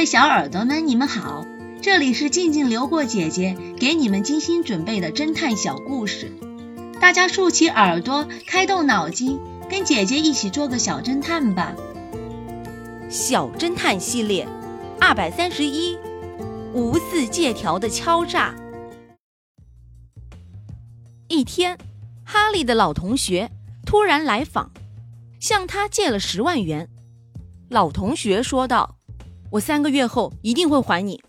位小耳朵们，你们好，这里是静静流过姐姐给你们精心准备的侦探小故事，大家竖起耳朵，开动脑筋，跟姐姐一起做个小侦探吧。小侦探系列二百三十一，无字借条的敲诈。一天，哈利的老同学突然来访，向他借了十万元。老同学说道。我三个月后一定会还你，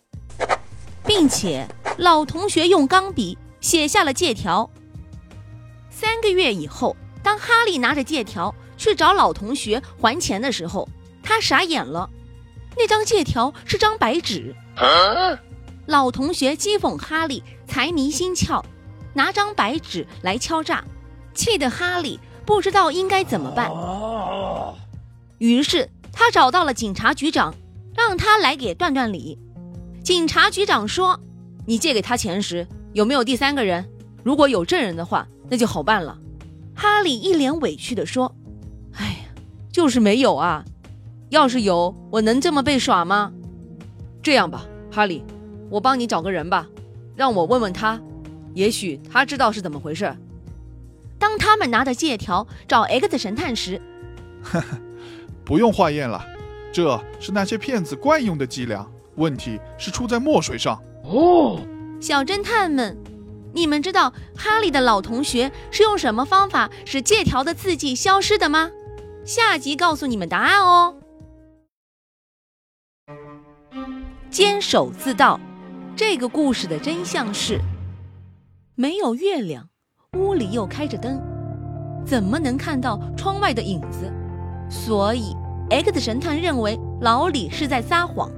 并且老同学用钢笔写下了借条。三个月以后，当哈利拿着借条去找老同学还钱的时候，他傻眼了，那张借条是张白纸。老同学讥讽哈利财迷心窍，拿张白纸来敲诈，气得哈利不知道应该怎么办。于是他找到了警察局长。让他来给断断理。警察局长说：“你借给他钱时有没有第三个人？如果有证人的话，那就好办了。”哈利一脸委屈地说：“哎呀，就是没有啊！要是有，我能这么被耍吗？这样吧，哈利，我帮你找个人吧，让我问问他，也许他知道是怎么回事。”当他们拿着借条找 X 神探时，呵呵，不用化验了。这是那些骗子惯用的伎俩，问题是出在墨水上。哦，小侦探们，你们知道哈利的老同学是用什么方法使借条的字迹消失的吗？下集告诉你们答案哦。坚守自盗，这个故事的真相是：没有月亮，屋里又开着灯，怎么能看到窗外的影子？所以。X 神探认为老李是在撒谎。